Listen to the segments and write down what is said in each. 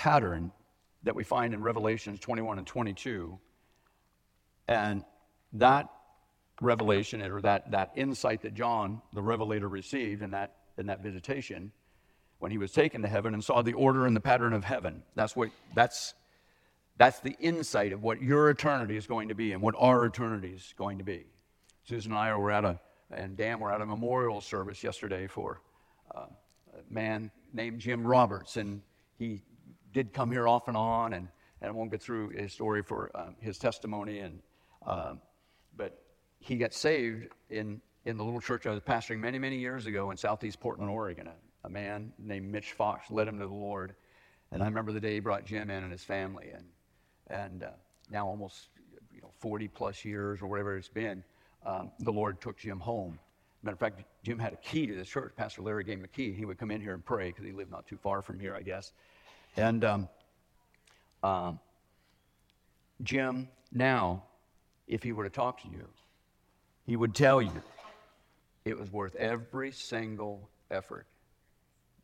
pattern that we find in Revelations 21 and 22. And that revelation or that, that insight that John, the revelator, received in that, in that visitation when he was taken to heaven and saw the order and the pattern of heaven. That's, what, that's, that's the insight of what your eternity is going to be and what our eternity is going to be. Susan and I were at a, and Dan were at a memorial service yesterday for uh, a man named Jim Roberts, and he did come here off and on, and, and I won't get through his story for um, his testimony, and um, but he got saved in in the little church I was pastoring many many years ago in Southeast Portland, Oregon. A, a man named Mitch Fox led him to the Lord, and I remember the day he brought Jim in and his family, and and uh, now almost you know 40 plus years or whatever it's been, um, the Lord took Jim home. Matter of fact, Jim had a key to the church. Pastor Larry gave him a key. He would come in here and pray because he lived not too far from here, I guess. And um, uh, Jim, now, if he were to talk to you, he would tell you it was worth every single effort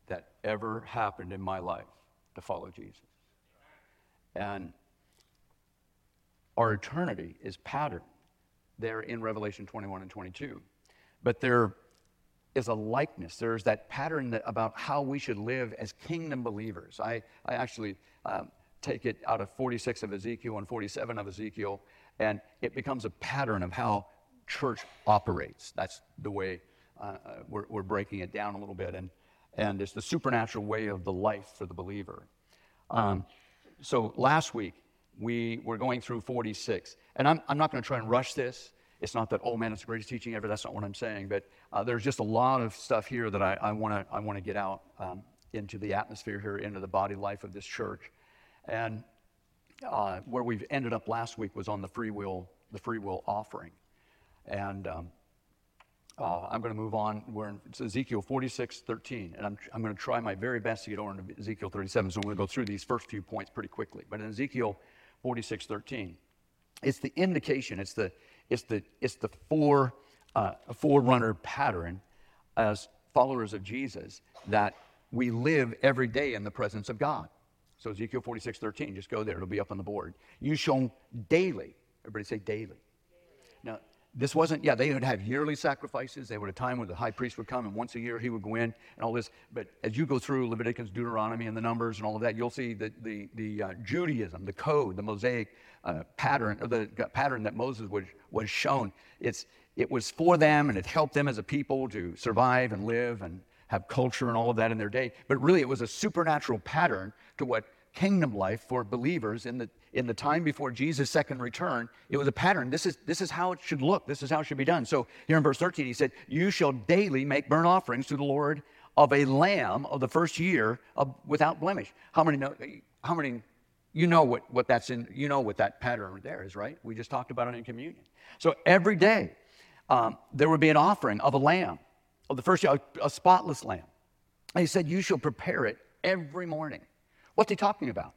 that ever happened in my life to follow Jesus. And our eternity is patterned there in Revelation 21 and 22. But there is a likeness. There's that pattern that, about how we should live as kingdom believers. I, I actually um, take it out of 46 of Ezekiel and 47 of Ezekiel, and it becomes a pattern of how church operates. That's the way uh, uh, we're, we're breaking it down a little bit. And, and it's the supernatural way of the life for the believer. Um, so last week, we were going through 46. And I'm, I'm not going to try and rush this. It's not that, oh man, it's the greatest teaching ever. That's not what I'm saying. But uh, there's just a lot of stuff here that I want to I want to get out um, into the atmosphere here, into the body life of this church. And uh, where we've ended up last week was on the free will, the free will offering. And um, uh, I'm going to move on. We're in Ezekiel 46, 13. And I'm, I'm going to try my very best to get over into Ezekiel 37. So I'm going to go through these first few points pretty quickly. But in Ezekiel 46, 13, it's the indication, it's the, it's the, it's the fore, uh, forerunner pattern as followers of Jesus that we live every day in the presence of God. So Ezekiel 46, 13, just go there, it'll be up on the board. You shall daily, everybody say daily. Now, this wasn't, yeah, they would have yearly sacrifices. They would have a time when the high priest would come, and once a year he would go in and all this. But as you go through Leviticus, Deuteronomy, and the Numbers and all of that, you'll see the, the, the uh, Judaism, the code, the Mosaic uh, pattern, or the pattern that Moses was, was shown. It's, it was for them, and it helped them as a people to survive and live and have culture and all of that in their day. But really, it was a supernatural pattern to what kingdom life for believers in the, in the time before Jesus' second return, it was a pattern. This is, this is how it should look. This is how it should be done. So here in verse 13, he said, You shall daily make burnt offerings to the Lord of a lamb of the first year of, without blemish. How many know? How many? You know what, what that's in, you know what that pattern there is, right? We just talked about it in communion. So every day, um, there would be an offering of a lamb, of the first year, a spotless lamb. And he said, You shall prepare it every morning. What's he talking about?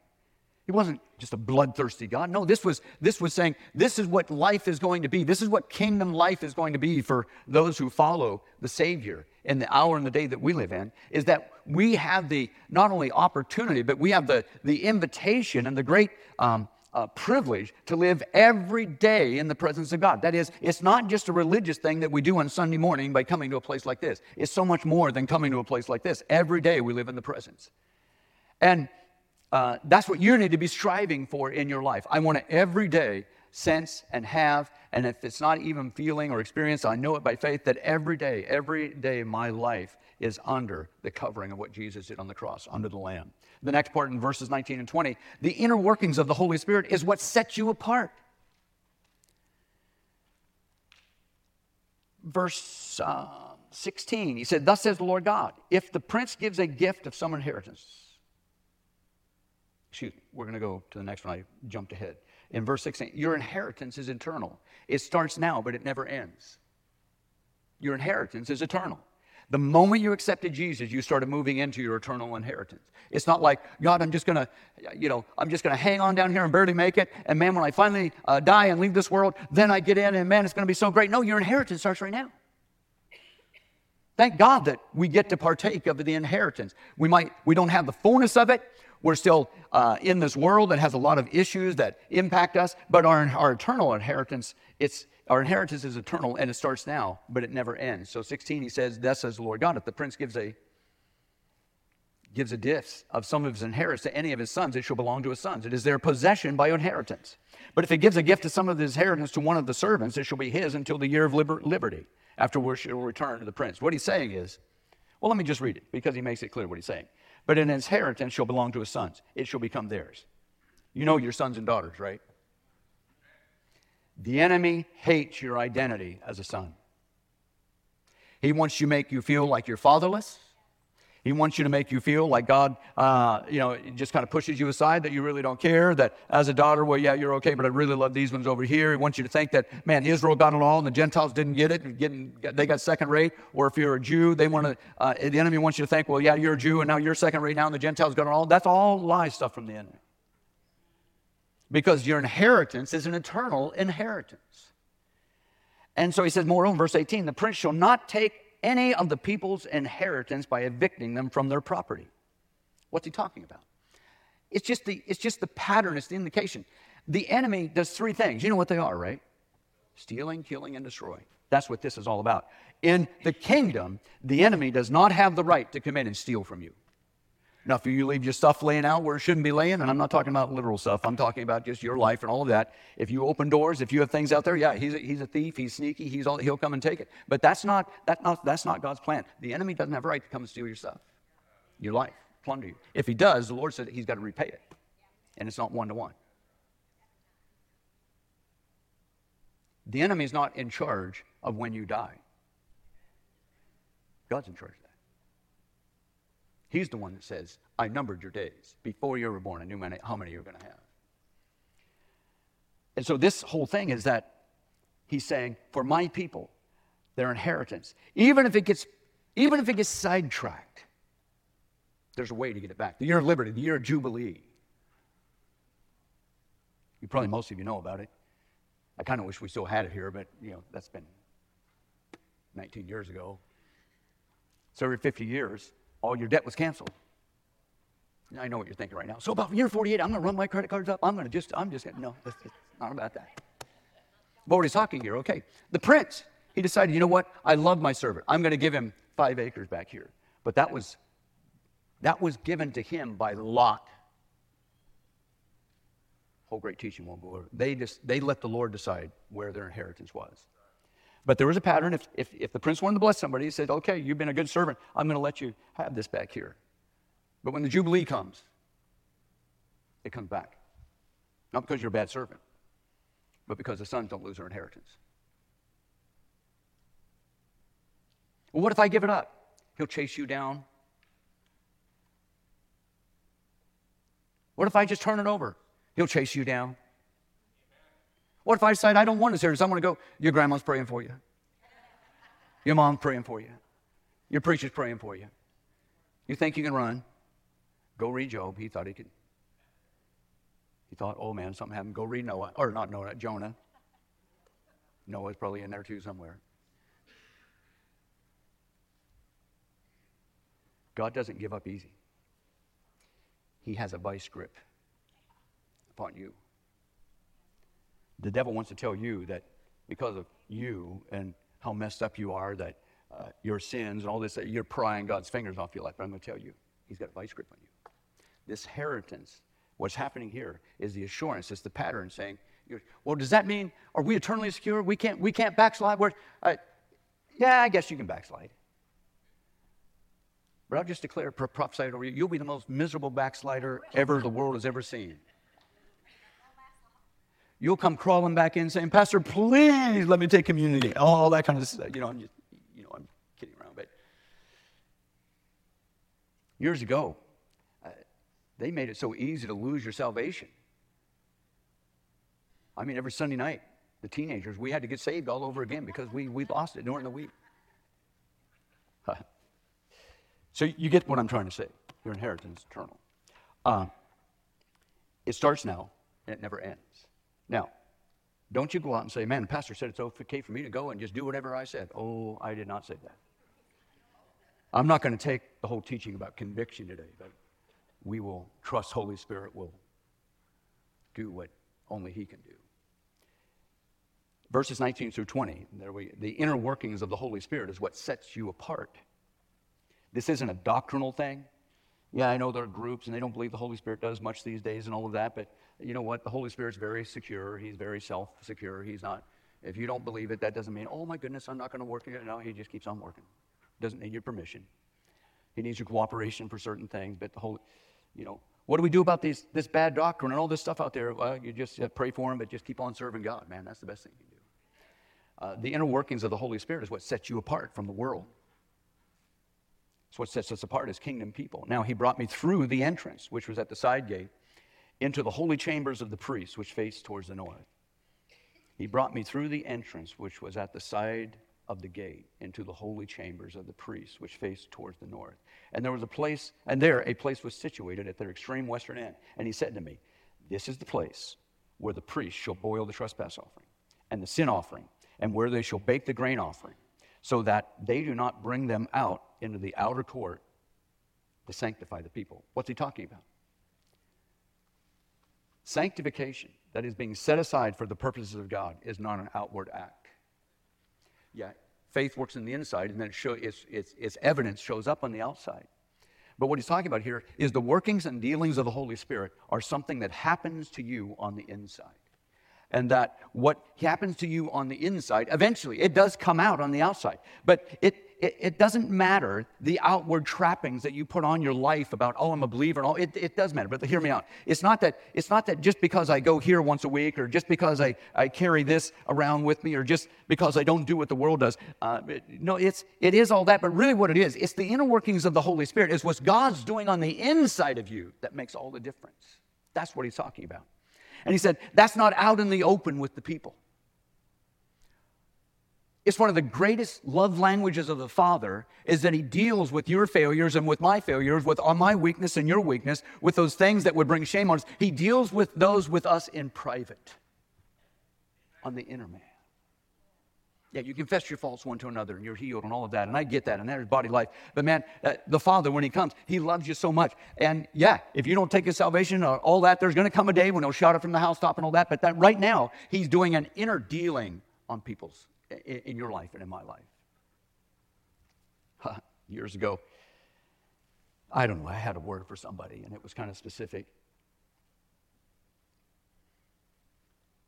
He wasn't just a bloodthirsty God. No, this was, this was saying, this is what life is going to be. This is what kingdom life is going to be for those who follow the Savior in the hour and the day that we live in, is that we have the not only opportunity, but we have the, the invitation and the great um, uh, privilege to live every day in the presence of God. That is, it's not just a religious thing that we do on Sunday morning by coming to a place like this. It's so much more than coming to a place like this. Every day we live in the presence. And uh, that's what you need to be striving for in your life. I want to every day sense and have, and if it's not even feeling or experience, I know it by faith that every day, every day my life is under the covering of what Jesus did on the cross, under the Lamb. The next part in verses 19 and 20 the inner workings of the Holy Spirit is what sets you apart. Verse uh, 16, he said, Thus says the Lord God, if the prince gives a gift of some inheritance, me, we're going to go to the next one. I jumped ahead. In verse 16, your inheritance is eternal. It starts now, but it never ends. Your inheritance is eternal. The moment you accepted Jesus, you started moving into your eternal inheritance. It's not like, God, I'm just going to, you know, I'm just going to hang on down here and barely make it. And man, when I finally uh, die and leave this world, then I get in and man, it's going to be so great. No, your inheritance starts right now. Thank God that we get to partake of the inheritance. We might, we don't have the fullness of it. We're still uh, in this world that has a lot of issues that impact us, but our, our eternal inheritance, it's, our inheritance is eternal and it starts now, but it never ends. So 16, he says, Thus says the Lord God. If the prince gives a gives a gift of some of his inheritance to any of his sons, it shall belong to his sons. It is their possession by inheritance. But if he gives a gift to some of his inheritance to one of the servants, it shall be his until the year of liber- liberty, after which it will return to the prince. What he's saying is, well, let me just read it because he makes it clear what he's saying. But an inheritance shall belong to his sons, it shall become theirs. You know your sons and daughters, right? The enemy hates your identity as a son. He wants to make you feel like you're fatherless. He wants you to make you feel like God, uh, you know, just kind of pushes you aside, that you really don't care, that as a daughter, well, yeah, you're okay, but I really love these ones over here. He wants you to think that, man, Israel got it all and the Gentiles didn't get it, getting, they got second rate. Or if you're a Jew, they want to, uh, the enemy wants you to think, well, yeah, you're a Jew and now you're second rate now and the Gentiles got it all. That's all lie stuff from the enemy. Because your inheritance is an eternal inheritance. And so he says, moreover, verse 18, the prince shall not take any of the people's inheritance by evicting them from their property. What's he talking about? It's just the, it's just the pattern, it's the indication. The enemy does three things. You know what they are, right? Stealing, killing, and destroying. That's what this is all about. In the kingdom, the enemy does not have the right to come in and steal from you. Now, if you leave your stuff laying out where it shouldn't be laying, and I'm not talking about literal stuff, I'm talking about just your life and all of that. If you open doors, if you have things out there, yeah, he's a, he's a thief, he's sneaky, he's all, he'll come and take it. But that's not, that not, that's not God's plan. The enemy doesn't have a right to come and steal your stuff, your life, plunder you. If he does, the Lord said he's got to repay it. And it's not one to one. The enemy is not in charge of when you die, God's in charge He's the one that says, I numbered your days. Before you were born, I knew how many you were going to have. And so this whole thing is that he's saying, for my people, their inheritance, even if it gets, even if it gets sidetracked, there's a way to get it back. The year of liberty, the year of Jubilee. You probably most of you know about it. I kind of wish we still had it here, but you know, that's been 19 years ago. So every 50 years, all your debt was canceled. I know what you're thinking right now. So about year 48, I'm going to run my credit cards up. I'm going to just, I'm just, no, it's, not about that. But he's talking here, okay. The prince, he decided, you know what? I love my servant. I'm going to give him five acres back here. But that was, that was given to him by lot. Whole great teaching won't go over. They just, they let the Lord decide where their inheritance was. But there was a pattern. If, if, if the prince wanted to bless somebody, he said, Okay, you've been a good servant. I'm going to let you have this back here. But when the Jubilee comes, it comes back. Not because you're a bad servant, but because the sons don't lose their inheritance. Well, what if I give it up? He'll chase you down. What if I just turn it over? He'll chase you down. What if I decide I don't want this service? I want to go, your grandma's praying for you. Your mom's praying for you. Your preacher's praying for you. You think you can run? Go read Job. He thought he could. He thought, oh man, something happened. Go read Noah. Or not Noah, Jonah. Noah's probably in there too somewhere. God doesn't give up easy. He has a vice grip upon you. The devil wants to tell you that because of you and how messed up you are, that uh, your sins and all this, that you're prying God's fingers off your life. But I'm going to tell you, He's got a vice grip on you. This inheritance, what's happening here is the assurance, it's the pattern saying, well, does that mean, are we eternally secure? We can't, we can't backslide? We're, uh, yeah, I guess you can backslide. But I'll just declare, prophesy over you, you'll be the most miserable backslider ever the world has ever seen you'll come crawling back in saying, Pastor, please let me take community. All that kind of stuff. You know, I'm just, you know, I'm kidding around. But years ago, uh, they made it so easy to lose your salvation. I mean, every Sunday night, the teenagers, we had to get saved all over again because we, we lost it during the week. so you get what I'm trying to say. Your inheritance is eternal. Uh, it starts now and it never ends. Now, don't you go out and say, man, the pastor said it's okay for me to go and just do whatever I said. Oh, I did not say that. I'm not going to take the whole teaching about conviction today, but we will trust Holy Spirit will do what only He can do. Verses 19 through 20, there we, the inner workings of the Holy Spirit is what sets you apart. This isn't a doctrinal thing. Yeah, I know there are groups and they don't believe the Holy Spirit does much these days and all of that, but you know what? The Holy Spirit's very secure. He's very self secure. He's not, if you don't believe it, that doesn't mean, oh my goodness, I'm not going to work it. No, He just keeps on working. Doesn't need your permission. He needs your cooperation for certain things, but the Holy, you know, what do we do about these, this bad doctrine and all this stuff out there? Well, you just uh, pray for him, but just keep on serving God, man. That's the best thing you can do. Uh, the inner workings of the Holy Spirit is what sets you apart from the world. It's what sets us apart as kingdom people. Now, he brought me through the entrance, which was at the side gate, into the holy chambers of the priests, which faced towards the north. He brought me through the entrance, which was at the side of the gate, into the holy chambers of the priests, which faced towards the north. And there was a place, and there a place was situated at their extreme western end. And he said to me, This is the place where the priests shall boil the trespass offering and the sin offering, and where they shall bake the grain offering, so that they do not bring them out into the outer court to sanctify the people. What's he talking about? Sanctification, that is being set aside for the purposes of God, is not an outward act. Yeah, faith works in the inside, and then it show, its, its, its evidence shows up on the outside. But what he's talking about here is the workings and dealings of the Holy Spirit are something that happens to you on the inside. And that what happens to you on the inside, eventually, it does come out on the outside. But it, it, it, doesn't matter the outward trappings that you put on your life about, oh, I'm a believer and all. It, it does matter, but hear me out. It's not that it's not that just because I go here once a week or just because I, I carry this around with me or just because I don't do what the world does. Uh, it, no, it's it is all that, but really what it is, it's the inner workings of the Holy Spirit. It's what God's doing on the inside of you that makes all the difference. That's what he's talking about. And he said, that's not out in the open with the people. It's one of the greatest love languages of the Father is that He deals with your failures and with my failures, with all my weakness and your weakness, with those things that would bring shame on us. He deals with those with us in private, on the inner man. Yeah, you confess your faults one to another and you're healed and all of that. And I get that. And that is body life. But man, uh, the Father, when He comes, He loves you so much. And yeah, if you don't take His salvation all that, there's going to come a day when He'll shout it from the housetop and all that. But that right now, He's doing an inner dealing on people's in, in your life and in my life. Years ago, I don't know, I had a word for somebody and it was kind of specific.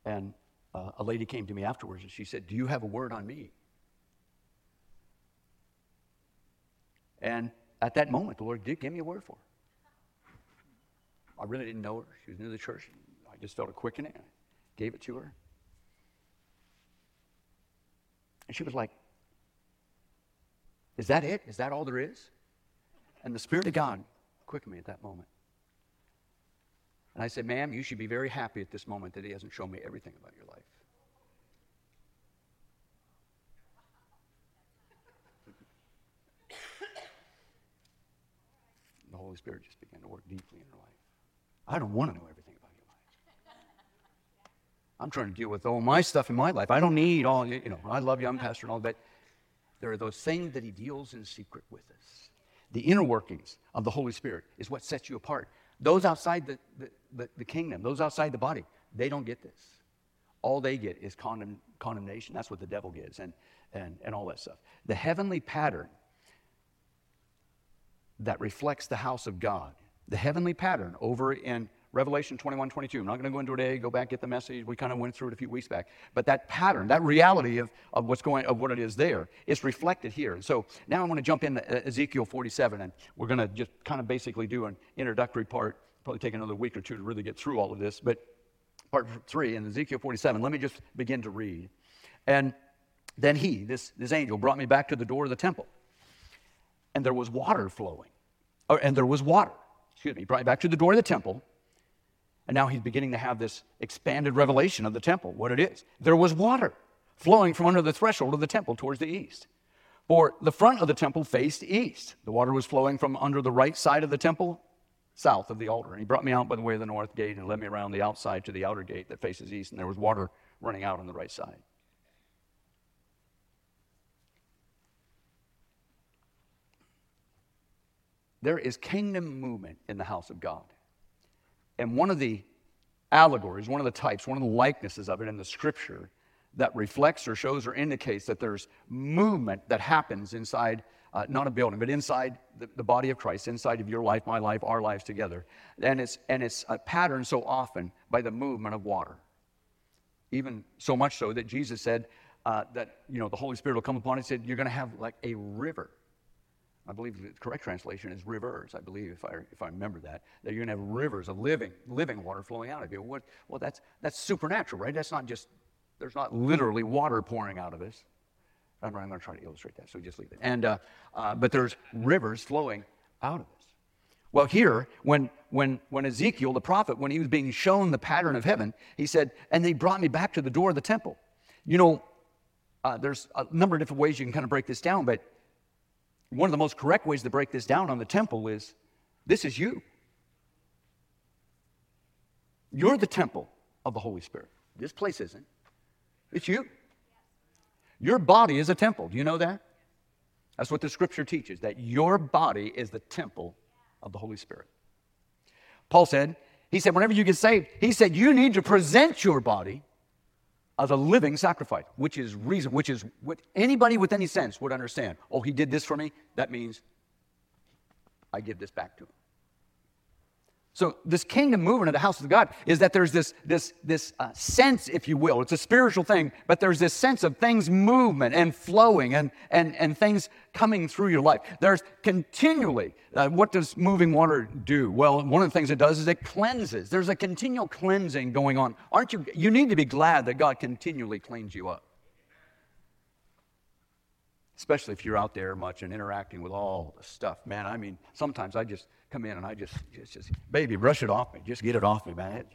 And uh, a lady came to me afterwards and she said, Do you have a word on me? And at that moment, the Lord did give me a word for her. I really didn't know her. She was new to the church. I just felt a quickening. I gave it to her. And she was like, Is that it? Is that all there is? And the Spirit of God quickened me at that moment. And I said, Ma'am, you should be very happy at this moment that He hasn't shown me everything about your life. the Holy Spirit just began to work deeply in her life. I don't want to know everything about your life. I'm trying to deal with all my stuff in my life. I don't need all, you know, I love you, I'm a pastor and all, but there are those things that he deals in secret with us. The inner workings of the Holy Spirit is what sets you apart. Those outside the, the, the, the kingdom, those outside the body, they don't get this. All they get is condemn, condemnation. That's what the devil gets, and, and, and all that stuff. The heavenly pattern that reflects the house of God. The heavenly pattern over in Revelation 21, 22. I'm not going to go into it today, go back, get the message. We kind of went through it a few weeks back. But that pattern, that reality of, of what's going, of what it is there, is reflected here. And so now I want to jump into Ezekiel 47, and we're going to just kind of basically do an introductory part. Probably take another week or two to really get through all of this. But part three in Ezekiel 47, let me just begin to read. And then he, this, this angel, brought me back to the door of the temple and there was water flowing, or, and there was water. excuse me, brought me back to the door of the temple. And now he's beginning to have this expanded revelation of the temple, what it is. There was water flowing from under the threshold of the temple towards the east. For the front of the temple faced east. The water was flowing from under the right side of the temple, south of the altar. And he brought me out by the way of the north gate and led me around the outside to the outer gate that faces east, and there was water running out on the right side. There is kingdom movement in the house of God. And one of the allegories, one of the types, one of the likenesses of it in the scripture that reflects or shows or indicates that there's movement that happens inside, uh, not a building, but inside the, the, body of Christ, inside of your life, my life, our lives together. And it's, and it's a pattern so often by the movement of water. Even so much so that Jesus said uh, that, you know, the Holy Spirit will come upon it. He said, you're going to have like a river I believe the correct translation is rivers, I believe, if I, if I remember that. That you're going to have rivers of living, living water flowing out of you. What, well, that's, that's supernatural, right? That's not just, there's not literally water pouring out of us. I'm, going to try to illustrate that, so just leave it. And, uh, uh, but there's rivers flowing out of us. Well, here, when, when, when Ezekiel, the prophet, when he was being shown the pattern of heaven, he said, and they brought me back to the door of the temple. You know, uh, there's a number of different ways you can kind of break this down, but one of the most correct ways to break this down on the temple is this is you. You're the temple of the Holy Spirit. This place isn't. It's you. Your body is a temple. Do you know that? That's what the scripture teaches, that your body is the temple of the Holy Spirit. Paul said, he said, whenever you get saved, he said, you need to present your body as a living sacrifice, which is reason, which is what anybody with any sense would understand. Oh, he did this for me. That means I give this back to him. So this kingdom movement of the house of God is that there's this, this, this uh, sense, if you will. It's a spiritual thing, but there's this sense of things movement and flowing and, and, and things coming through your life. There's continually, uh, what does moving water do? Well, one of the things it does is it cleanses. There's a continual cleansing going on. Aren't you? You need to be glad that God continually cleans you up especially if you're out there much and interacting with all the stuff. Man, I mean, sometimes I just come in and I just, just, just baby, brush it off me. Just get it off me, man. It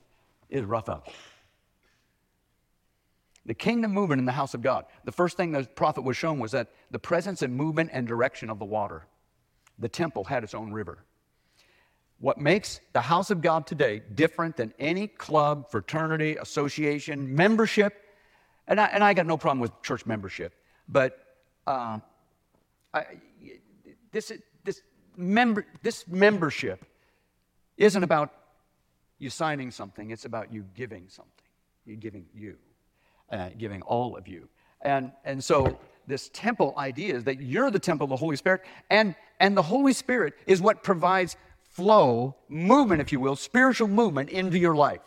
is rough out. there. The kingdom movement in the house of God. The first thing the prophet was shown was that the presence and movement and direction of the water. The temple had its own river. What makes the house of God today different than any club, fraternity, association, membership, and I, and I got no problem with church membership, but uh, I, this, this, member, this membership isn't about you signing something, it's about you giving something. You giving you, uh, giving all of you. And, and so this temple idea is that you're the temple of the Holy Spirit, and, and the Holy Spirit is what provides flow, movement, if you will, spiritual movement into your life.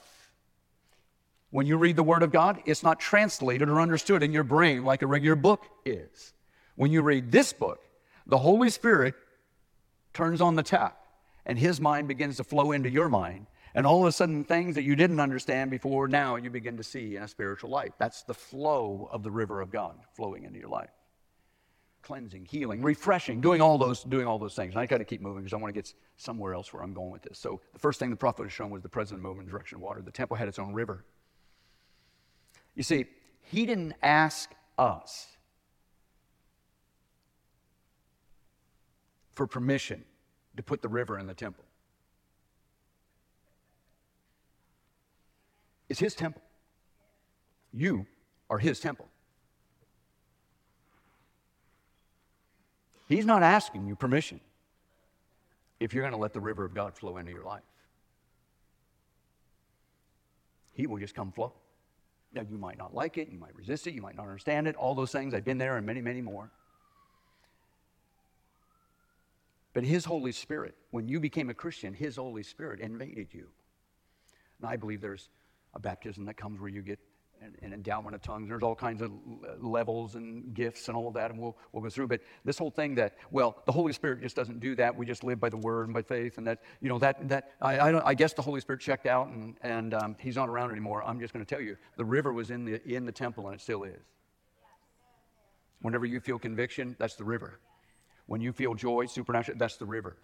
When you read the Word of God, it's not translated or understood in your brain like a regular book is. When you read this book, the Holy Spirit turns on the tap and his mind begins to flow into your mind. And all of a sudden, things that you didn't understand before, now you begin to see in a spiritual life. That's the flow of the river of God flowing into your life. Cleansing, healing, refreshing, doing all those, doing all those things. And I got to keep moving because I want to get somewhere else where I'm going with this. So the first thing the prophet was shown was the present movement in direction of water. The temple had its own river. You see, he didn't ask us for permission to put the river in the temple. It's his temple. You are his temple. He's not asking you permission if you're going to let the river of God flow into your life. He will just come flow. Now, you might not like it, you might resist it, you might not understand it, all those things. I've been there and many, many more. But His Holy Spirit, when you became a Christian, His Holy Spirit invaded you. And I believe there's a baptism that comes where you get an, an endowment of tongues. There's all kinds of levels and gifts and all of that, and we'll, we'll go through. But this whole thing that, well, the Holy Spirit just doesn't do that. We just live by the Word and by faith, and that, you know, that, that I, I, I guess the Holy Spirit checked out and, and um, He's not around anymore. I'm just going to tell you, the river was in the, in the temple, and it still is. Whenever you feel conviction, that's the river. When you feel joy, supernatural, that's the river.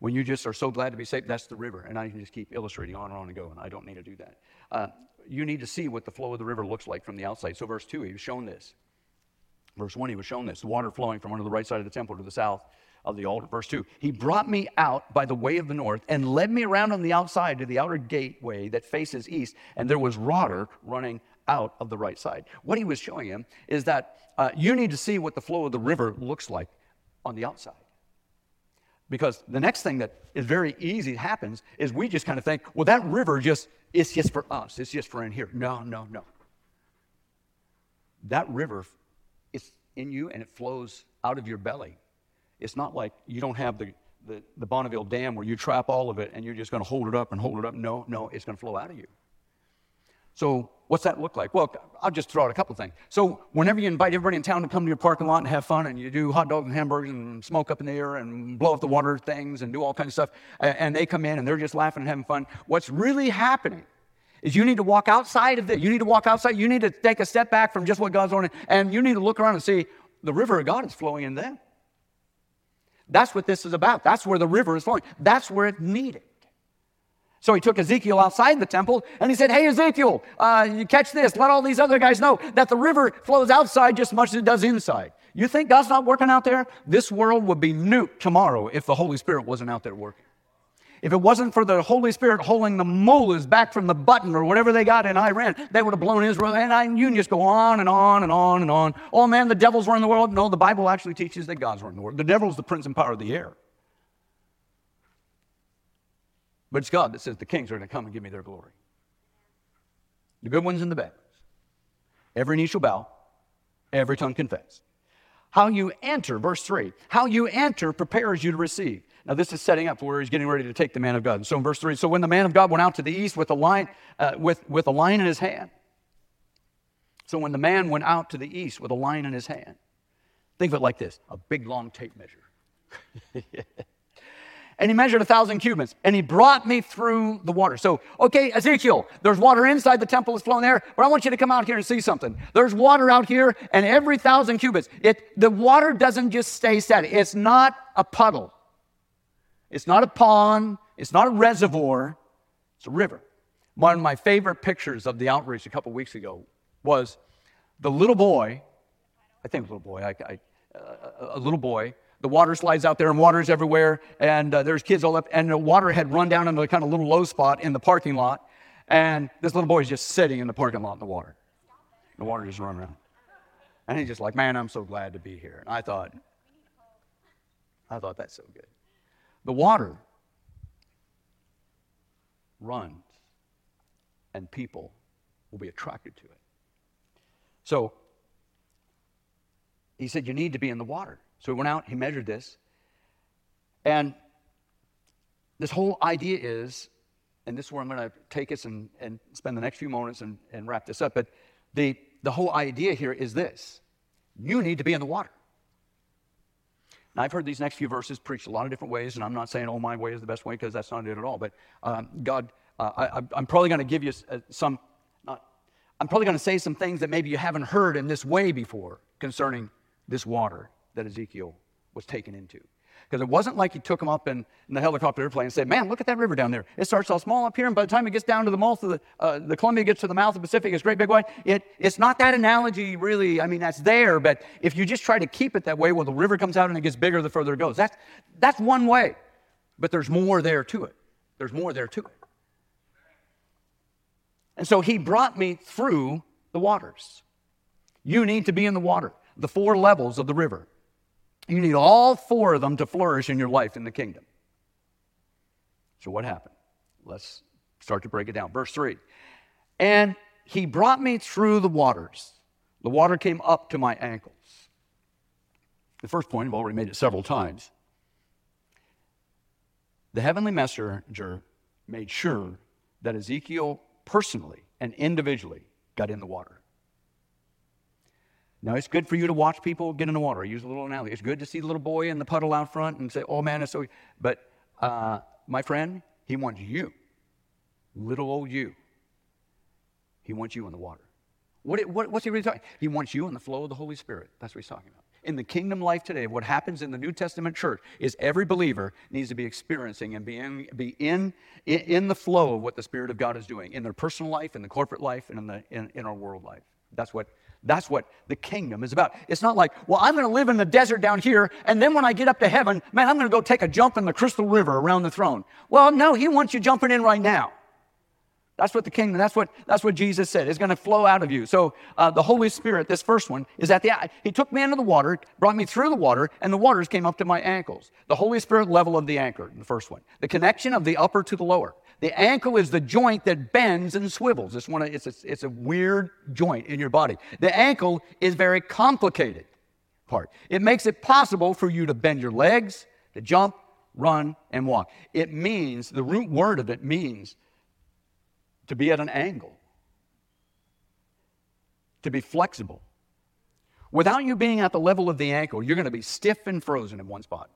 when you just are so glad to be saved, that's the river. And I can just keep illustrating on and on and go, and I don't need to do that. Uh, you need to see what the flow of the river looks like from the outside. So, verse 2, he was shown this. Verse 1, he was shown this the water flowing from under the right side of the temple to the south of the altar. Verse 2, he brought me out by the way of the north and led me around on the outside to the outer gateway that faces east, and there was water running out of the right side. What he was showing him is that uh, you need to see what the flow of the river looks like on the outside. Because the next thing that is very easy happens is we just kind of think, well, that river just it's just for us. It's just for in here. No, no, no. That river is in you and it flows out of your belly. It's not like you don't have the, the, the Bonneville Dam where you trap all of it and you're just going to hold it up and hold it up. No, no, it's going to flow out of you. So, what's that look like? Well, I'll just throw out a couple of things. So, whenever you invite everybody in town to come to your parking lot and have fun, and you do hot dogs and hamburgers and smoke up in the air and blow up the water things and do all kinds of stuff, and they come in and they're just laughing and having fun, what's really happening is you need to walk outside of it. You need to walk outside. You need to take a step back from just what God's doing, and you need to look around and see the river of God is flowing in them. That's what this is about. That's where the river is flowing. That's where it's needed. So he took Ezekiel outside the temple and he said, Hey, Ezekiel, uh, you catch this. Let all these other guys know that the river flows outside just as much as it does inside. You think God's not working out there? This world would be nuked tomorrow if the Holy Spirit wasn't out there working. If it wasn't for the Holy Spirit holding the mullahs back from the button or whatever they got in Iran, they would have blown Israel. And I, you can just go on and on and on and on. Oh man, the devil's running the world. No, the Bible actually teaches that God's running the world. The devil's the prince and power of the air. But it's God that says the kings are going to come and give me their glory. The good ones and the bad ones. Every knee shall bow, every tongue confess. How you enter, verse 3, how you enter prepares you to receive. Now, this is setting up where he's getting ready to take the man of God. And so in verse 3, so when the man of God went out to the east with a line, uh, with, with a line in his hand, so when the man went out to the east with a line in his hand, think of it like this a big long tape measure. and he measured a thousand cubits, and he brought me through the water. So, okay, Ezekiel, there's water inside the temple, it's flowing there, but I want you to come out here and see something. There's water out here, and every thousand cubits, it, the water doesn't just stay static. It's not a puddle, it's not a pond, it's not a reservoir, it's a river. One of my favorite pictures of the outreach a couple weeks ago was the little boy, I think little boy, I, I, uh, a little boy the water slides out there and water's everywhere and uh, there's kids all up and the water had run down into a kind of little low spot in the parking lot and this little boy is just sitting in the parking lot in the water. The water just running around. And he's just like man i'm so glad to be here. And i thought i thought that's so good. The water runs and people will be attracted to it. So he said you need to be in the water so he went out, he measured this. And this whole idea is, and this is where I'm going to take us and, and spend the next few moments and, and wrap this up, but the, the whole idea here is this you need to be in the water. Now, I've heard these next few verses preached a lot of different ways, and I'm not saying, oh, my way is the best way, because that's not it at all. But um, God, uh, I, am probably going to give you uh, some, not, I'm probably going to say some things that maybe you haven't heard in this way before concerning this water that Ezekiel was taken into. Because it wasn't like he took him up in, in, the helicopter airplane and said, Man, look at that river down there. It starts all small up here, and by the time it gets down to the mouth of the, uh, the Columbia gets to the mouth of the Pacific, it's great big wide. It, it's not that analogy, really. I mean, that's there, but if you just try to keep it that way, well, the river comes out and it gets bigger the further it goes. That's, that's one way. But there's more there to it. There's more there to it. And so he brought me through the waters. You need to be in the water, the four levels of the river. You need all four of them to flourish in your life in the kingdom. So, what happened? Let's start to break it down. Verse 3 And he brought me through the waters. The water came up to my ankles. The first point, I've already made it several times. The heavenly messenger made sure that Ezekiel personally and individually got in the water. Now, it's good for you to watch people get in the water. Use a little analogy. It's good to see the little boy in the puddle out front and say, oh man, it's so. But uh, my friend, he wants you, little old you. He wants you in the water. What, what, what's he really talking? He wants you in the flow of the Holy Spirit. That's what he's talking about. in the kingdom life today, what happens in the New Testament church is every believer needs to be experiencing and be in, be in, in the flow of what the Spirit of God is doing in their personal life, in the corporate life, and in, the, in, in our world life. That's what, that's what the kingdom is about. It's not like, well, I'm going to live in the desert down here, and then when I get up to heaven, man, I'm going to go take a jump in the crystal river around the throne. Well, no, he wants you jumping in right now. That's what the kingdom, that's what, that's what Jesus said. It's going to flow out of you. So uh, the Holy Spirit, this first one, is at the, he took me into the water, brought me through the water, and the waters came up to my ankles. The Holy Spirit level of the anchor, the first one. The connection of the upper to the lower. The ankle is the joint that bends and swivels. It's, one of, it's, a, it's a weird joint in your body. The ankle is very complicated part. It makes it possible for you to bend your legs, to jump, run, and walk. It means, the root word of it means to be at an angle, to be flexible. Without you being at the level of the ankle, you're going to be stiff and frozen in one spot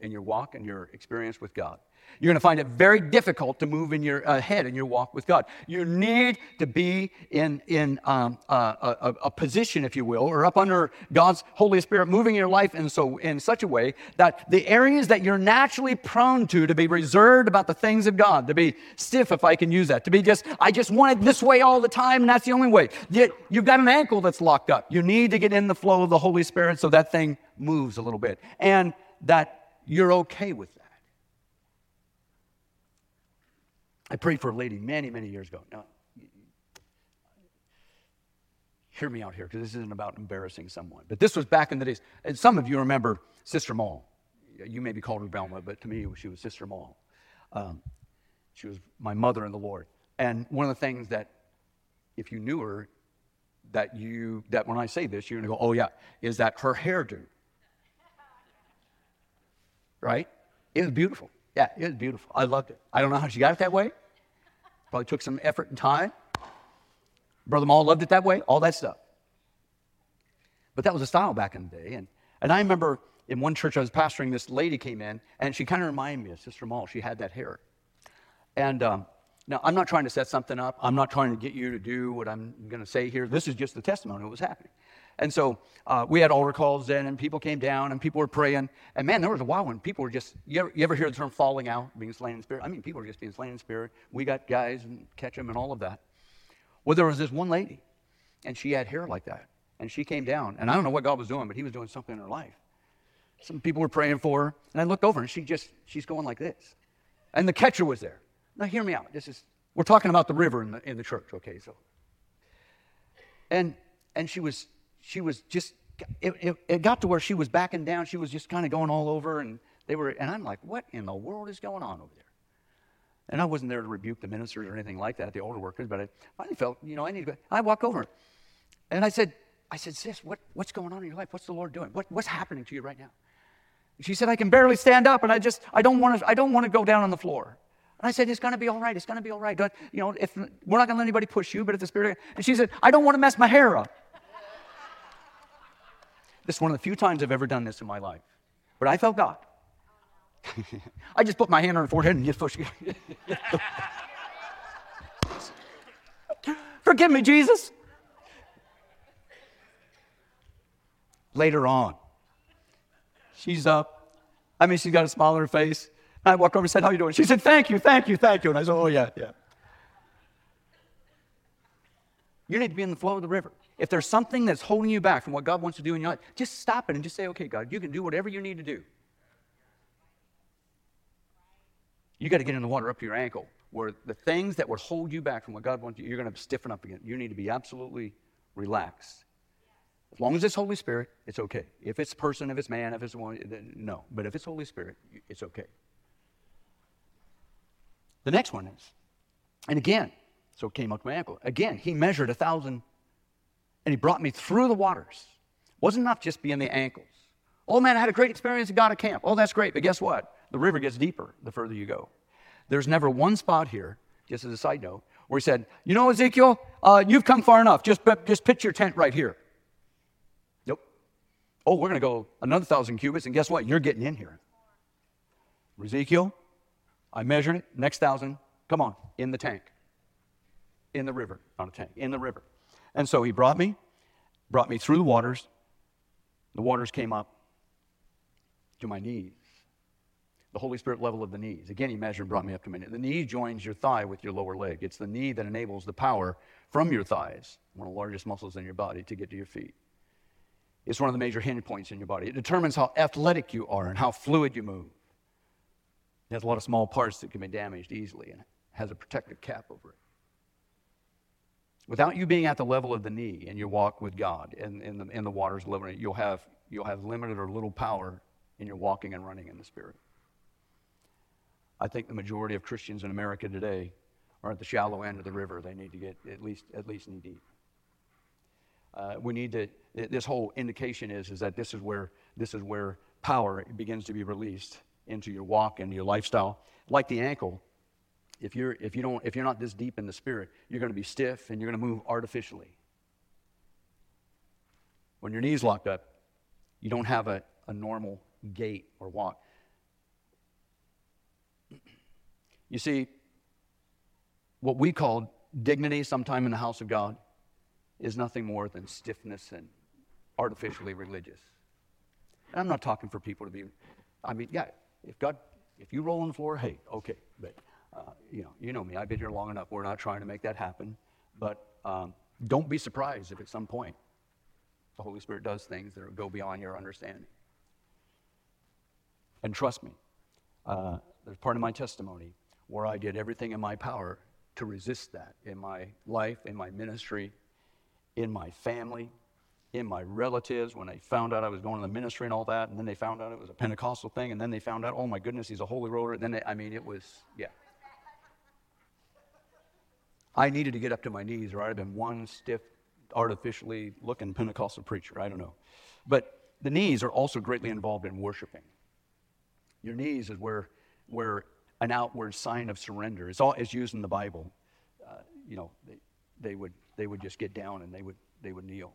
in your walk and your experience with God. You're going to find it very difficult to move in your uh, head in your walk with God. You need to be in, in um, a, a, position, if you will, or up under God's Holy Spirit moving your life in, so, in such a way that the areas that you're naturally prone to, to be reserved about the things of God, to be stiff, if I can use that, to be just, I just want it this way all the time, and that's the only way. Yet you've got an ankle that's locked up. You need to get in the flow of the Holy Spirit so that thing moves a little bit. And that you're okay with that. I prayed for a lady many, many years ago. Now, hear me out here because this isn't about embarrassing someone. But this was back in the days. And some of you remember Sister Mall. You may be called her Velma, but to me, she was Sister Mall. Um, she was my mother in the Lord. And one of the things that, if you knew her, that you that when I say this, you're gonna go, oh yeah, is that her hairdo. Right? It was beautiful. Yeah, it was beautiful. I loved it. I don't know how she got it that way. Probably took some effort and time. Brother Maul loved it that way, all that stuff. But that was a style back in the day. And, and I remember in one church I was pastoring, this lady came in, and she kind of reminded me of Sister Maul. She had that hair. And um, now, I'm not trying to set something up. I'm not trying to get you to do what I'm going to say here. This is just the testimony of what was happening. And so uh, we had altar calls then, and people came down, and people were praying. And man, there was a while when people were just, you ever, you ever hear the term falling out, being slain in spirit? I mean, people were just being slain in spirit. We got guys and catch them and all of that. Well, there was this one lady, and she had hair like that. And she came down, and I don't know what God was doing, but He was doing something in her life. Some people were praying for her, and I looked over, and she just, she's going like this. And the catcher was there. Now, hear me out. This is, we're talking about the river in the, in the church, okay? So, and, and she was she was just, it, it, it got to where she was backing down. She was just kind of going all over, and they were, and I'm like, what in the world is going on over there? And I wasn't there to rebuke the ministers or anything like that, the older workers, but I finally felt, you know, I need to go. I walk over, and I said, I said, sis, what, what's going on in your life? What's the Lord doing? What, what's happening to you right now? She said, I can barely stand up, and I just, I don't want to, I don't want to go down on the floor. And I said, it's going to be all right. It's going to be all right. Don't, you know, if we're not going to let anybody push you, but if the Spirit, and she said, I don't want to mess my hair up. This is one of the few times I've ever done this in my life. But I felt God. I just put my hand on her forehead and just pushed. Forgive me, Jesus. Later on, she's up. I mean, she's got a smile on her face. I walked over and said, How you doing? She said, Thank you, thank you, thank you. And I said, Oh, yeah, yeah. You need to be in the flow of the river. If there's something that's holding you back from what God wants to do in your life, just stop it and just say, okay, God, you can do whatever you need to do. You got to get in the water up to your ankle where the things that would hold you back from what God wants you, you're going to stiffen up again. You need to be absolutely relaxed. As long as it's Holy Spirit, it's okay. If it's person, if it's man, if it's one, no. But if it's Holy Spirit, it's okay. The next one is, and again, so it came up to my ankle. Again, he measured a thousand and he brought me through the waters. Wasn't enough just being the ankles. Oh man, I had a great experience at God at camp. Oh, that's great. But guess what? The river gets deeper the further you go. There's never one spot here, just as a side note, where he said, You know, Ezekiel, uh, you've come far enough. Just, just pitch your tent right here. Nope. Oh, we're going to go another thousand cubits, and guess what? You're getting in here. Ezekiel, I measured it. Next thousand, come on, in the tank. In the river, not a tank, in the river. And so he brought me, brought me through the waters. The waters came up to my knees. The Holy Spirit level of the knees. Again, he measured and brought me up to my knee. The knee joins your thigh with your lower leg. It's the knee that enables the power from your thighs, one of the largest muscles in your body, to get to your feet. It's one of the major hinge points in your body. It determines how athletic you are and how fluid you move. It has a lot of small parts that can be damaged easily and it has a protective cap over it. Without you being at the level of the knee in your walk with God and in the, in the waters of living, you'll have, you'll have limited or little power in your walking and running in the Spirit. I think the majority of Christians in America today are at the shallow end of the river. They need to get at least, at least knee deep. Uh, we need to, this whole indication is, is that this is, where, this is where power begins to be released into your walk and your lifestyle. Like the ankle, if you're, if, you don't, if you're not this deep in the spirit, you're going to be stiff and you're going to move artificially. When your knee's locked up, you don't have a, a normal gait or walk. You see, what we call dignity sometime in the house of God is nothing more than stiffness and artificially religious. And I'm not talking for people to be, I mean, yeah, if God, if you roll on the floor, hey, okay, but uh, you know, you know me. I've been here long enough. We're not trying to make that happen, but um, don't be surprised if at some point the Holy Spirit does things that go beyond your understanding. And trust me, uh, there's part of my testimony where I did everything in my power to resist that in my life, in my ministry, in my family, in my relatives when they found out I was going to the ministry and all that, and then they found out it was a Pentecostal thing, and then they found out, oh my goodness, he's a holy roller. Then they, I mean, it was, yeah. I needed to get up to my knees, or I'd have been one stiff, artificially looking Pentecostal preacher. I don't know. But the knees are also greatly involved in worshiping. Your knees is where, where an outward sign of surrender. It's all is used in the Bible. Uh, you know, they, they, would, they would just get down and they would, they would kneel.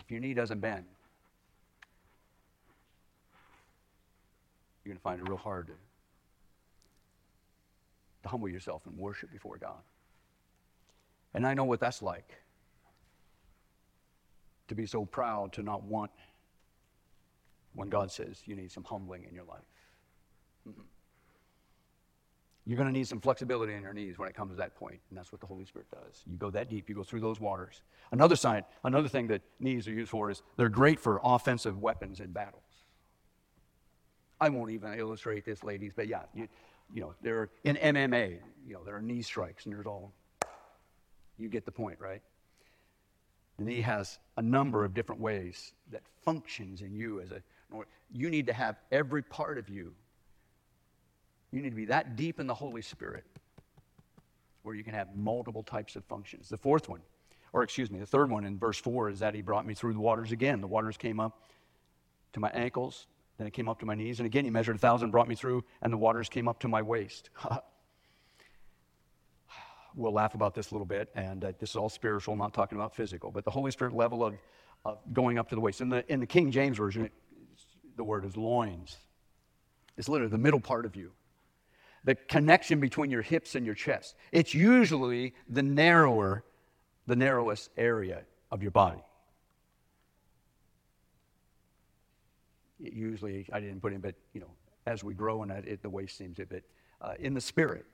If your knee doesn't bend, you're to find it real hard to humble yourself and worship before God. And I know what that's like to be so proud to not want when God says you need some humbling in your life. Mm-hmm. You're going to need some flexibility in your knees when it comes to that point, and that's what the Holy Spirit does. You go that deep, you go through those waters. Another sign, another thing that knees are used for is they're great for offensive weapons in battles. I won't even illustrate this, ladies, but yeah, you, you know, there in MMA, you know, there are knee strikes and there's all, you get the point, right? The knee has a number of different ways that functions in you as a, you need to have every part of you. You need to be that deep in the Holy Spirit where you can have multiple types of functions. The fourth one, or excuse me, the third one in verse 4 is that he brought me through the waters again. The waters came up to my ankles, then it came up to my knees. And again, he measured a thousand, brought me through, and the waters came up to my waist. we'll laugh about this a little bit, and uh, this is all spiritual, I'm not talking about physical, but the Holy Spirit level of, of going up to the waist. In the, in the King James Version, it, the word is loins. It's literally the middle part of you, the connection between your hips and your chest. It's usually the narrower, the narrowest area of your body. Usually I didn't put in, but you know, as we grow in that, it, the waist seems a bit uh, in the spirit.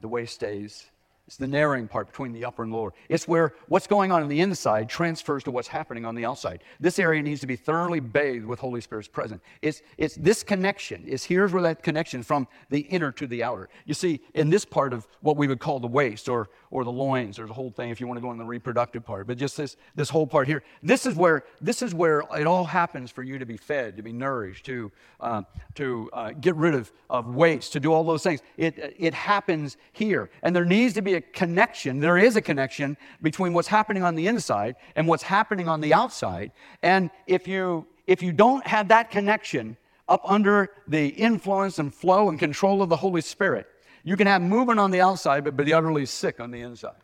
The waist stays it's the narrowing part between the upper and lower. It's where what's going on in the inside transfers to what's happening on the outside. This area needs to be thoroughly bathed with Holy Spirit's presence. It's, it's this connection. It's here's where that connection from the inner to the outer. You see, in this part of what we would call the waist or, or the loins, there's a whole thing if you want to go in the reproductive part, but just this, this whole part here. This is where this is where it all happens for you to be fed, to be nourished, to, uh, to uh, get rid of, of waste, to do all those things. It, it happens here. And there needs to be a connection. There is a connection between what's happening on the inside and what's happening on the outside. And if you, if you don't have that connection up under the influence and flow and control of the Holy Spirit, you can have movement on the outside, but be utterly sick on the inside.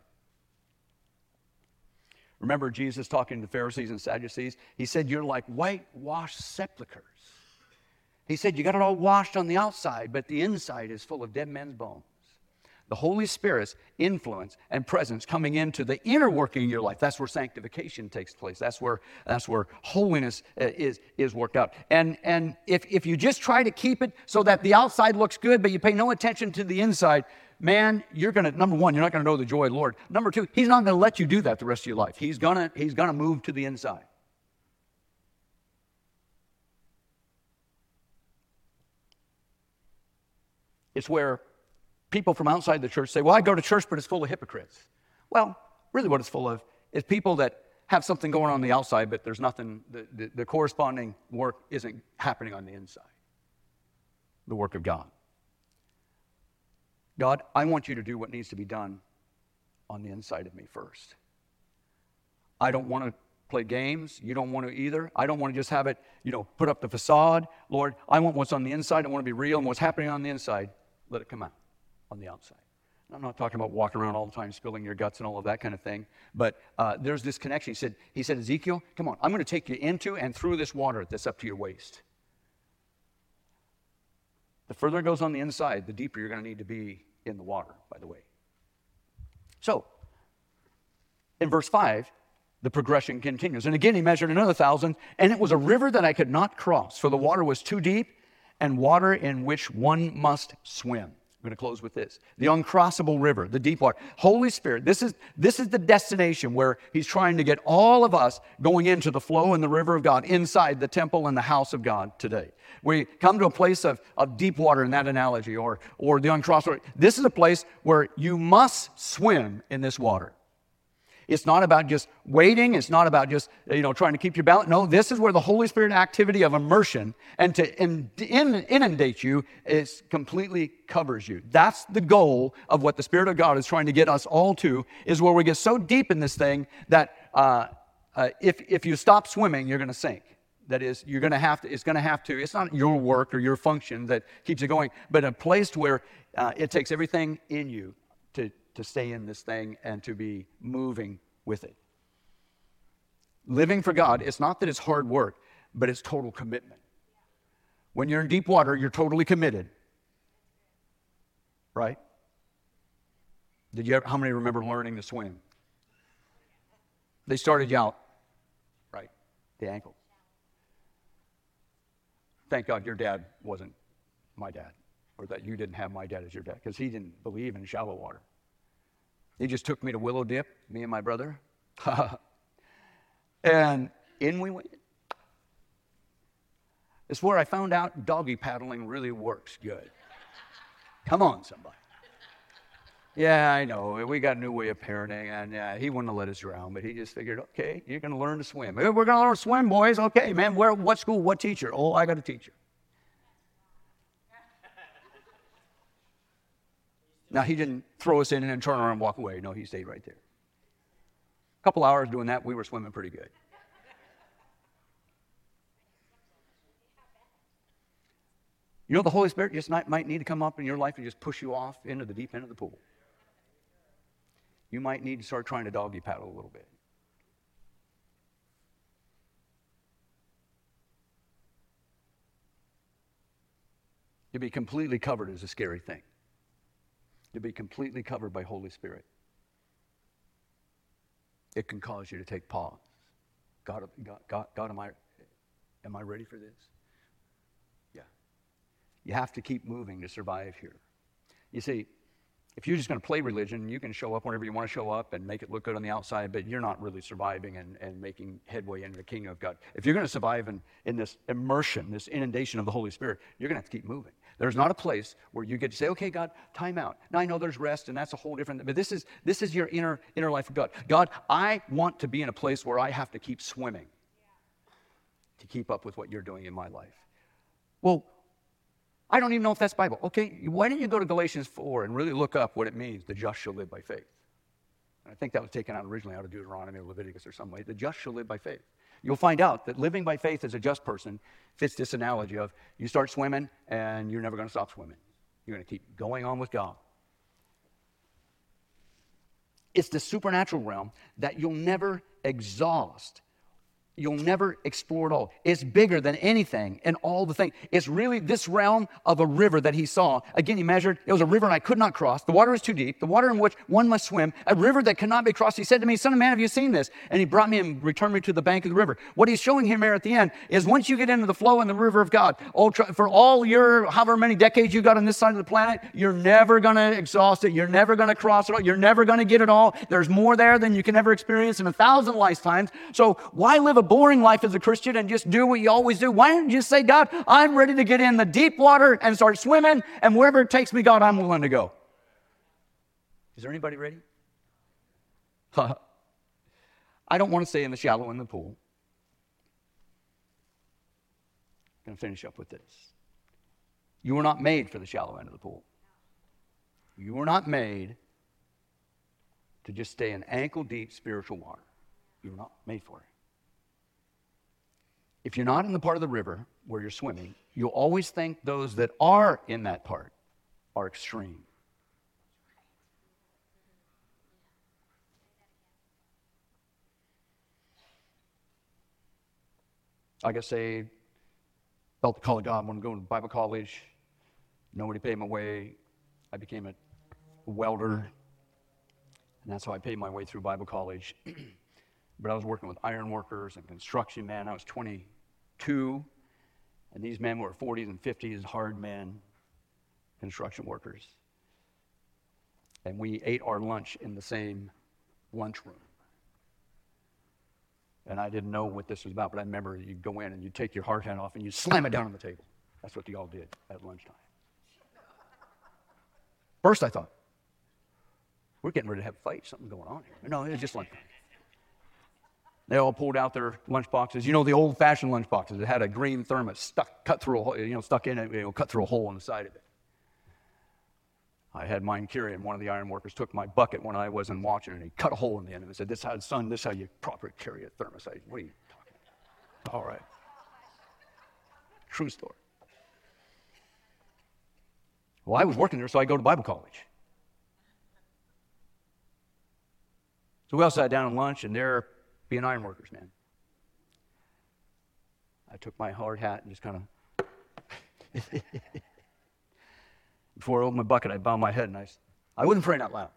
Remember Jesus talking to the Pharisees and Sadducees? He said, You're like whitewashed sepulchres. He said, You got it all washed on the outside, but the inside is full of dead men's bones. The Holy Spirit's influence and presence coming into the inner working of your life. That's where sanctification takes place. That's where that's where holiness uh, is is worked out. And and if if you just try to keep it so that the outside looks good, but you pay no attention to the inside, man, you're gonna number one, you're not gonna know the joy of the Lord. Number two, He's not gonna let you do that the rest of your life. He's gonna He's gonna move to the inside. It's where people from outside the church say, Well, I go to church, but it's full of hypocrites. Well, really, what it's full of is people that have something going on, the outside, but there's nothing, the, the, the corresponding work isn't happening on the inside. The work of God. God, I want you to do what needs to be done on the inside of me first. I don't want to play games. You don't want to either. I don't want to just have it, you know, put up the facade. Lord, I want what's on the inside. I want to be real, and what's happening on the inside, let it come out on the outside. I'm not talking about walking around all the time spilling your guts and all of that kind of thing, but uh, there's this connection. He said, he said, Ezekiel, come on, I'm going to take you into and through this water that's up to your waist. The further it goes on the inside, the deeper you're going to need to be in the water, by the way. So, in verse 5, the progression continues. And again, he measured another thousand, and it was a river that I could not cross, for the water was too deep and water in which one must swim. I'm going to close with this. The uncrossable river, the deep water. Holy Spirit, this is, this is the destination where He's trying to get all of us going into the flow and the river of God, inside the temple and the house of God today. We come to a place of, of deep water in that analogy, or, or the uncrossable. This is a place where you must swim in this water. It's not about just waiting. It's not about just, you know, trying to keep your balance. No, this is where the Holy Spirit activity of immersion and to inundate you is completely covers you. That's the goal of what the Spirit of God is trying to get us all to, is where we get so deep in this thing that uh, uh, if, if you stop swimming, you're going to sink. That is, you're going to have to, it's going to have to, it's not your work or your function that keeps it going, but a place where uh, it takes everything in you to, to stay in this thing and to be moving with it. Living for God, it's not that it's hard work, but it's total commitment. When you're in deep water, you're totally committed. Right? Did you ever, how many remember learning to swim? They started you out, right? The ankle. Thank God your dad wasn't my dad, or that you didn't have my dad as your dad, because he didn't believe in shallow water. He just took me to Willow Dip, me and my brother. and in we went. It's where I found out doggy paddling really works good. Come on, somebody. Yeah, I know. We got a new way of parenting, and uh, he wouldn't have let us drown, but he just figured, okay, you're going to learn to swim. We're going to learn to swim, boys. Okay, man. Where, what school? What teacher? Oh, I got a teacher. Now, he didn't throw us in and then turn around and walk away. No, he stayed right there. A couple hours doing that, we were swimming pretty good. You know, the Holy Spirit just might, might need to come up in your life and just push you off into the deep end of the pool. You might need to start trying to doggy paddle a little bit. To be completely covered is a scary thing to be completely covered by Holy Spirit. It can cause you to take pause. God, God, God, God am, I, am I ready for this? Yeah. You have to keep moving to survive here. You see, if you're just going to play religion, you can show up whenever you want to show up and make it look good on the outside, but you're not really surviving and, and making headway into the kingdom of God. If you're going to survive in, in this immersion, this inundation of the Holy Spirit, you're going to have to keep moving. There's not a place where you get to say, okay, God, time out. Now I know there's rest, and that's a whole different, thing. but this is, this is your inner, inner life of God. God, I want to be in a place where I have to keep swimming to keep up with what you're doing in my life. Well, I don't even know if that's Bible. Okay, why don't you go to Galatians 4 and really look up what it means the just shall live by faith? And I think that was taken out originally out of Deuteronomy or Leviticus or some way. The just shall live by faith. You'll find out that living by faith as a just person fits this analogy of you start swimming and you're never going to stop swimming. You're going to keep going on with God. It's the supernatural realm that you'll never exhaust You'll never explore it all. It's bigger than anything and all the things. It's really this realm of a river that he saw. Again, he measured, it was a river and I could not cross. The water is too deep, the water in which one must swim, a river that cannot be crossed. He said to me, Son of man, have you seen this? And he brought me and returned me to the bank of the river. What he's showing him here at the end is once you get into the flow in the river of God, for all your however many decades you got on this side of the planet, you're never going to exhaust it. You're never going to cross it all. You're never going to get it all. There's more there than you can ever experience in a thousand lifetimes. So why live a boring life as a Christian and just do what you always do. Why don't you just say, God, I'm ready to get in the deep water and start swimming, and wherever it takes me, God, I'm willing to go. Is there anybody ready? I don't want to stay in the shallow in the pool. I'm going to finish up with this. You were not made for the shallow end of the pool. You were not made to just stay in ankle deep spiritual water. You were not made for it. If you're not in the part of the river where you're swimming, you'll always think those that are in that part are extreme. I guess say, felt the call of God, wanted to go to Bible college. Nobody paid my way. I became a welder, and that's how I paid my way through Bible college. but I was working with iron workers and construction men. I was 20, two, and these men were 40s and 50s, hard men, construction workers. And we ate our lunch in the same lunchroom. And I didn't know what this was about, but I remember you go in and you take your hard hat off and you slam it down on the table. That's what you all did at lunchtime. First, I thought, we're getting ready to have a fight, something going on here. No, it was just lunchtime. They all pulled out their lunch boxes. You know, the old fashioned lunch boxes that had a green thermos stuck, cut through a hole, you know, stuck in it, you know, cut through a hole in the side of it. I had mine carry, and one of the iron workers took my bucket when I wasn't watching, and he cut a hole in the end of it and said, This how, son, this is how you properly carry a thermos. I, what are you talking about? All right. True story. Well, I was working there, so I go to Bible college. So we all sat down at lunch, and there being ironworkers, man. I took my hard hat and just kind of. Before I opened my bucket, I bowed my head and I, I wasn't praying out loud.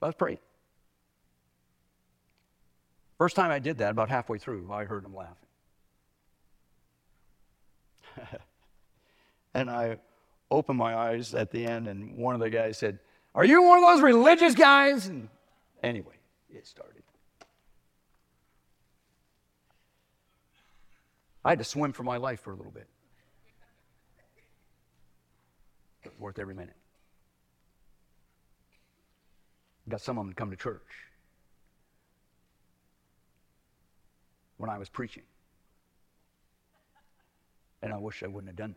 I was praying. First time I did that, about halfway through, I heard them laughing. and I opened my eyes at the end, and one of the guys said, Are you one of those religious guys? And anyway, it started. I had to swim for my life for a little bit. But worth every minute. Got some of them to come to church when I was preaching. And I wish I wouldn't have done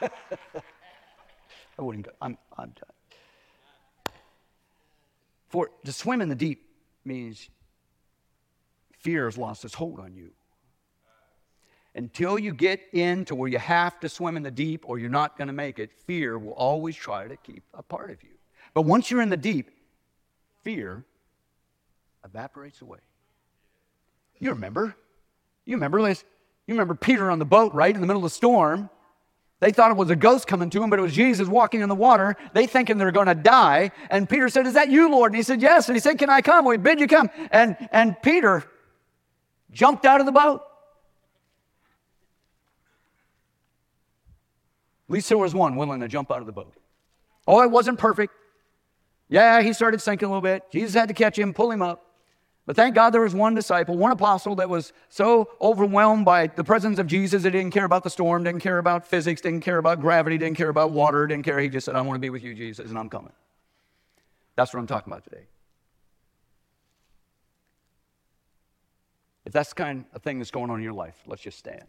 that. I wouldn't. I'm, I'm done. For to swim in the deep means fear has lost its hold on you until you get into where you have to swim in the deep or you're not going to make it, fear will always try to keep a part of you. But once you're in the deep, fear evaporates away. You remember? You remember this? You remember Peter on the boat, right? In the middle of the storm. They thought it was a ghost coming to him, but it was Jesus walking in the water. They thinking they're going to die. And Peter said, Is that you, Lord? And he said, Yes. And he said, Can I come? We bid you come. And, and Peter jumped out of the boat. At least there was one willing to jump out of the boat. Oh, it wasn't perfect. Yeah, he started sinking a little bit. Jesus had to catch him, pull him up. But thank God there was one disciple, one apostle that was so overwhelmed by the presence of Jesus that he didn't care about the storm, didn't care about physics, didn't care about gravity, didn't care about water, didn't care. He just said, I want to be with you, Jesus, and I'm coming. That's what I'm talking about today. If that's the kind of thing that's going on in your life, let's just stand.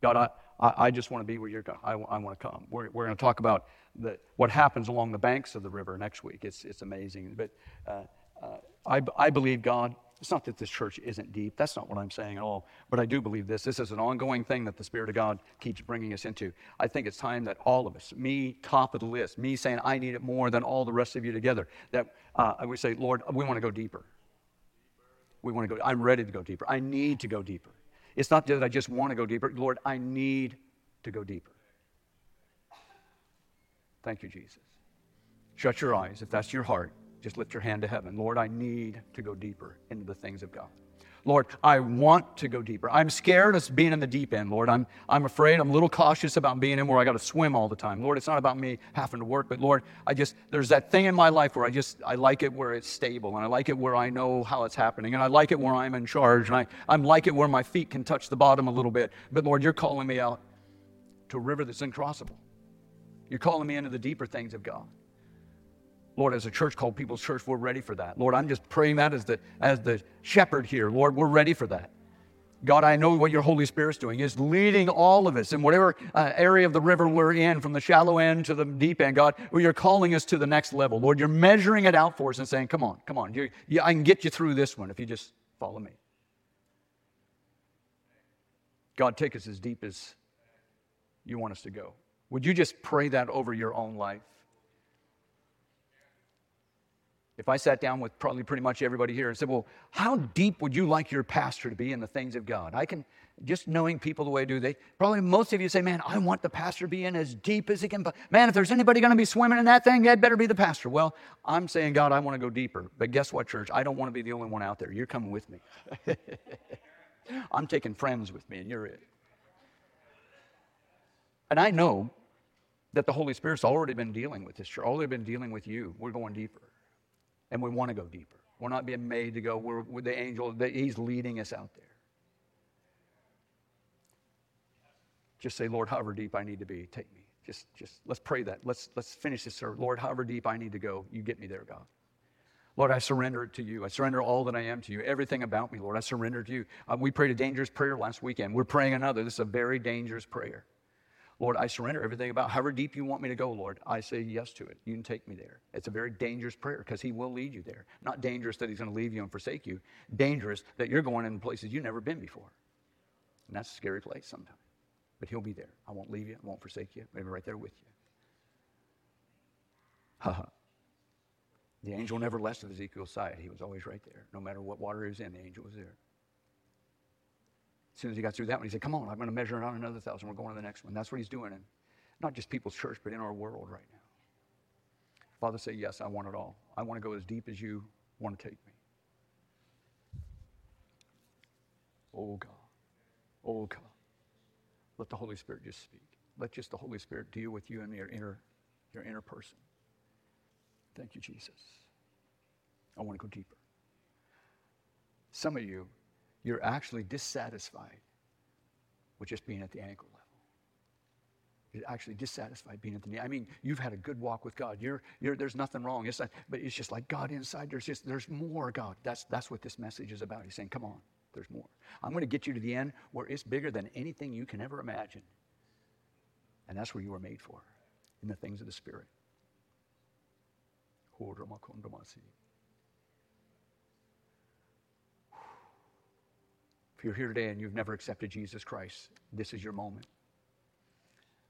God, I, I, I just want to be where you're going. I, want to come. We're, we're going to talk about the, what happens along the banks of the river next week. It's, it's amazing. But uh, uh, I, I believe God. It's not that this church isn't deep. That's not what I'm saying at all. But I do believe this. This is an ongoing thing that the Spirit of God keeps bringing us into. I think it's time that all of us, me top of the list, me saying I need it more than all the rest of you together, that uh, we say, Lord, we want to go deeper. we want to go. I'm ready to go deeper. I need to go deeper. It's not that I just want to go deeper. Lord, I need to go deeper. Thank you, Jesus. Shut your eyes. If that's your heart, just lift your hand to heaven. Lord, I need to go deeper into the things of God. Lord, I want to go deeper. I'm scared of being in the deep end, Lord. I'm, I'm afraid. I'm a little cautious about being in where I got to swim all the time. Lord, it's not about me having to work, but Lord, I just, there's that thing in my life where I just, I like it where it's stable and I like it where I know how it's happening and I like it where I'm in charge and I, I'm like it where my feet can touch the bottom a little bit. But Lord, you're calling me out to a river that's uncrossable. You're calling me into the deeper things of God. Lord, as a church called People's Church, we're ready for that. Lord, I'm just praying that as the, as the shepherd here. Lord, we're ready for that. God, I know what your Holy Spirit's doing is leading all of us in whatever uh, area of the river we're in, from the shallow end to the deep end. God, you're calling us to the next level. Lord, you're measuring it out for us and saying, "Come on, come on, you, you, I can get you through this one if you just follow me." God, take us as deep as you want us to go. Would you just pray that over your own life? If I sat down with probably pretty much everybody here and said, Well, how deep would you like your pastor to be in the things of God? I can, just knowing people the way I do, they probably most of you say, Man, I want the pastor to be in as deep as he can. But man, if there's anybody going to be swimming in that thing, that better be the pastor. Well, I'm saying, God, I want to go deeper. But guess what, church? I don't want to be the only one out there. You're coming with me. I'm taking friends with me, and you're it. And I know that the Holy Spirit's already been dealing with this church, already been dealing with you. We're going deeper and we want to go deeper. We're not being made to go. We're, we're the angel. He's leading us out there. Just say, Lord, however deep I need to be, take me. Just, just let's pray that. Let's let's finish this, sir. Lord, however deep I need to go, you get me there, God. Lord, I surrender it to you. I surrender all that I am to you. Everything about me, Lord, I surrender to you. Uh, we prayed a dangerous prayer last weekend. We're praying another. This is a very dangerous prayer. Lord, I surrender everything about however deep you want me to go, Lord. I say yes to it. You can take me there. It's a very dangerous prayer because He will lead you there. Not dangerous that He's going to leave you and forsake you, dangerous that you're going in places you've never been before. And that's a scary place sometimes. But He'll be there. I won't leave you, I won't forsake you. Maybe right there with you. Ha ha. The angel never left of Ezekiel's side. He was always right there. No matter what water he was in, the angel was there. As soon as he got through that one, he said, Come on, I'm going to measure it on another thousand. We're going to the next one. That's what he's doing in not just people's church, but in our world right now. Father, say, Yes, I want it all. I want to go as deep as you want to take me. Oh God. Oh God. Let the Holy Spirit just speak. Let just the Holy Spirit deal with you and your inner, your inner person. Thank you, Jesus. I want to go deeper. Some of you you're actually dissatisfied with just being at the ankle level. You're actually dissatisfied being at the knee. I mean, you've had a good walk with God. You're, you're, there's nothing wrong. It's not, but it's just like God inside. There's just there's more God. That's that's what this message is about. He's saying, "Come on, there's more. I'm going to get you to the end where it's bigger than anything you can ever imagine." And that's where you were made for, in the things of the Spirit. If you're here today and you've never accepted Jesus Christ, this is your moment.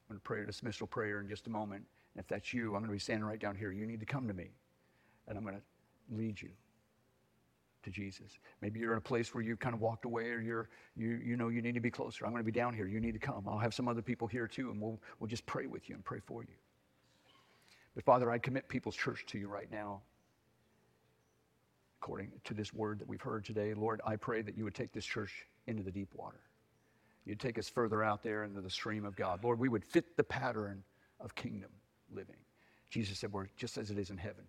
I'm going to pray a dismissal prayer in just a moment. And if that's you, I'm going to be standing right down here. You need to come to me, and I'm going to lead you to Jesus. Maybe you're in a place where you kind of walked away or you're, you, you know you need to be closer. I'm going to be down here. You need to come. I'll have some other people here too, and we'll, we'll just pray with you and pray for you. But Father, I commit People's Church to you right now according to this word that we've heard today. Lord, I pray that you would take this church into the deep water. You'd take us further out there into the stream of God. Lord, we would fit the pattern of kingdom living. Jesus said, We're just as it is in heaven,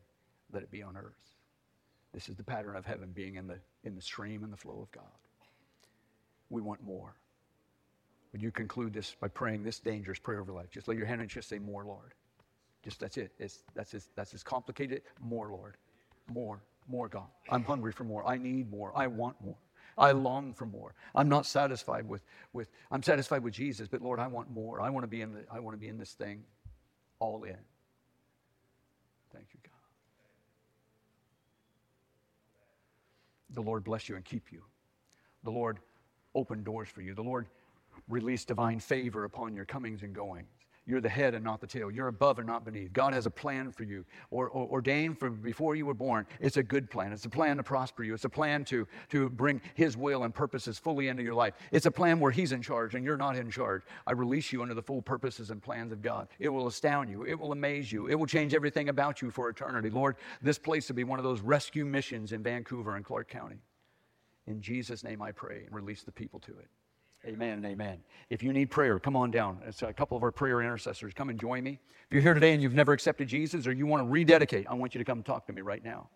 let it be on earth. This is the pattern of heaven being in the, in the stream and the flow of God. We want more. Would you conclude this by praying this dangerous prayer of life? Just lay your hand and just say, More, Lord. Just that's it. It's, that's, as, that's as complicated. More, Lord. More. More, God. I'm hungry for more. I need more. I want more. I long for more. I'm not satisfied with, with I'm satisfied with Jesus, but Lord, I want more. I want to be in the, I want to be in this thing all in. Thank you, God. The Lord bless you and keep you. The Lord open doors for you. The Lord release divine favor upon your comings and goings. You're the head and not the tail. You're above and not beneath. God has a plan for you, or, or, ordained from before you were born. It's a good plan. It's a plan to prosper you. It's a plan to, to bring His will and purposes fully into your life. It's a plan where He's in charge and you're not in charge. I release you under the full purposes and plans of God. It will astound you. It will amaze you. It will change everything about you for eternity. Lord, this place will be one of those rescue missions in Vancouver and Clark County. In Jesus' name I pray and release the people to it. Amen and amen. If you need prayer, come on down. It's a couple of our prayer intercessors. Come and join me. If you're here today and you've never accepted Jesus or you want to rededicate, I want you to come talk to me right now.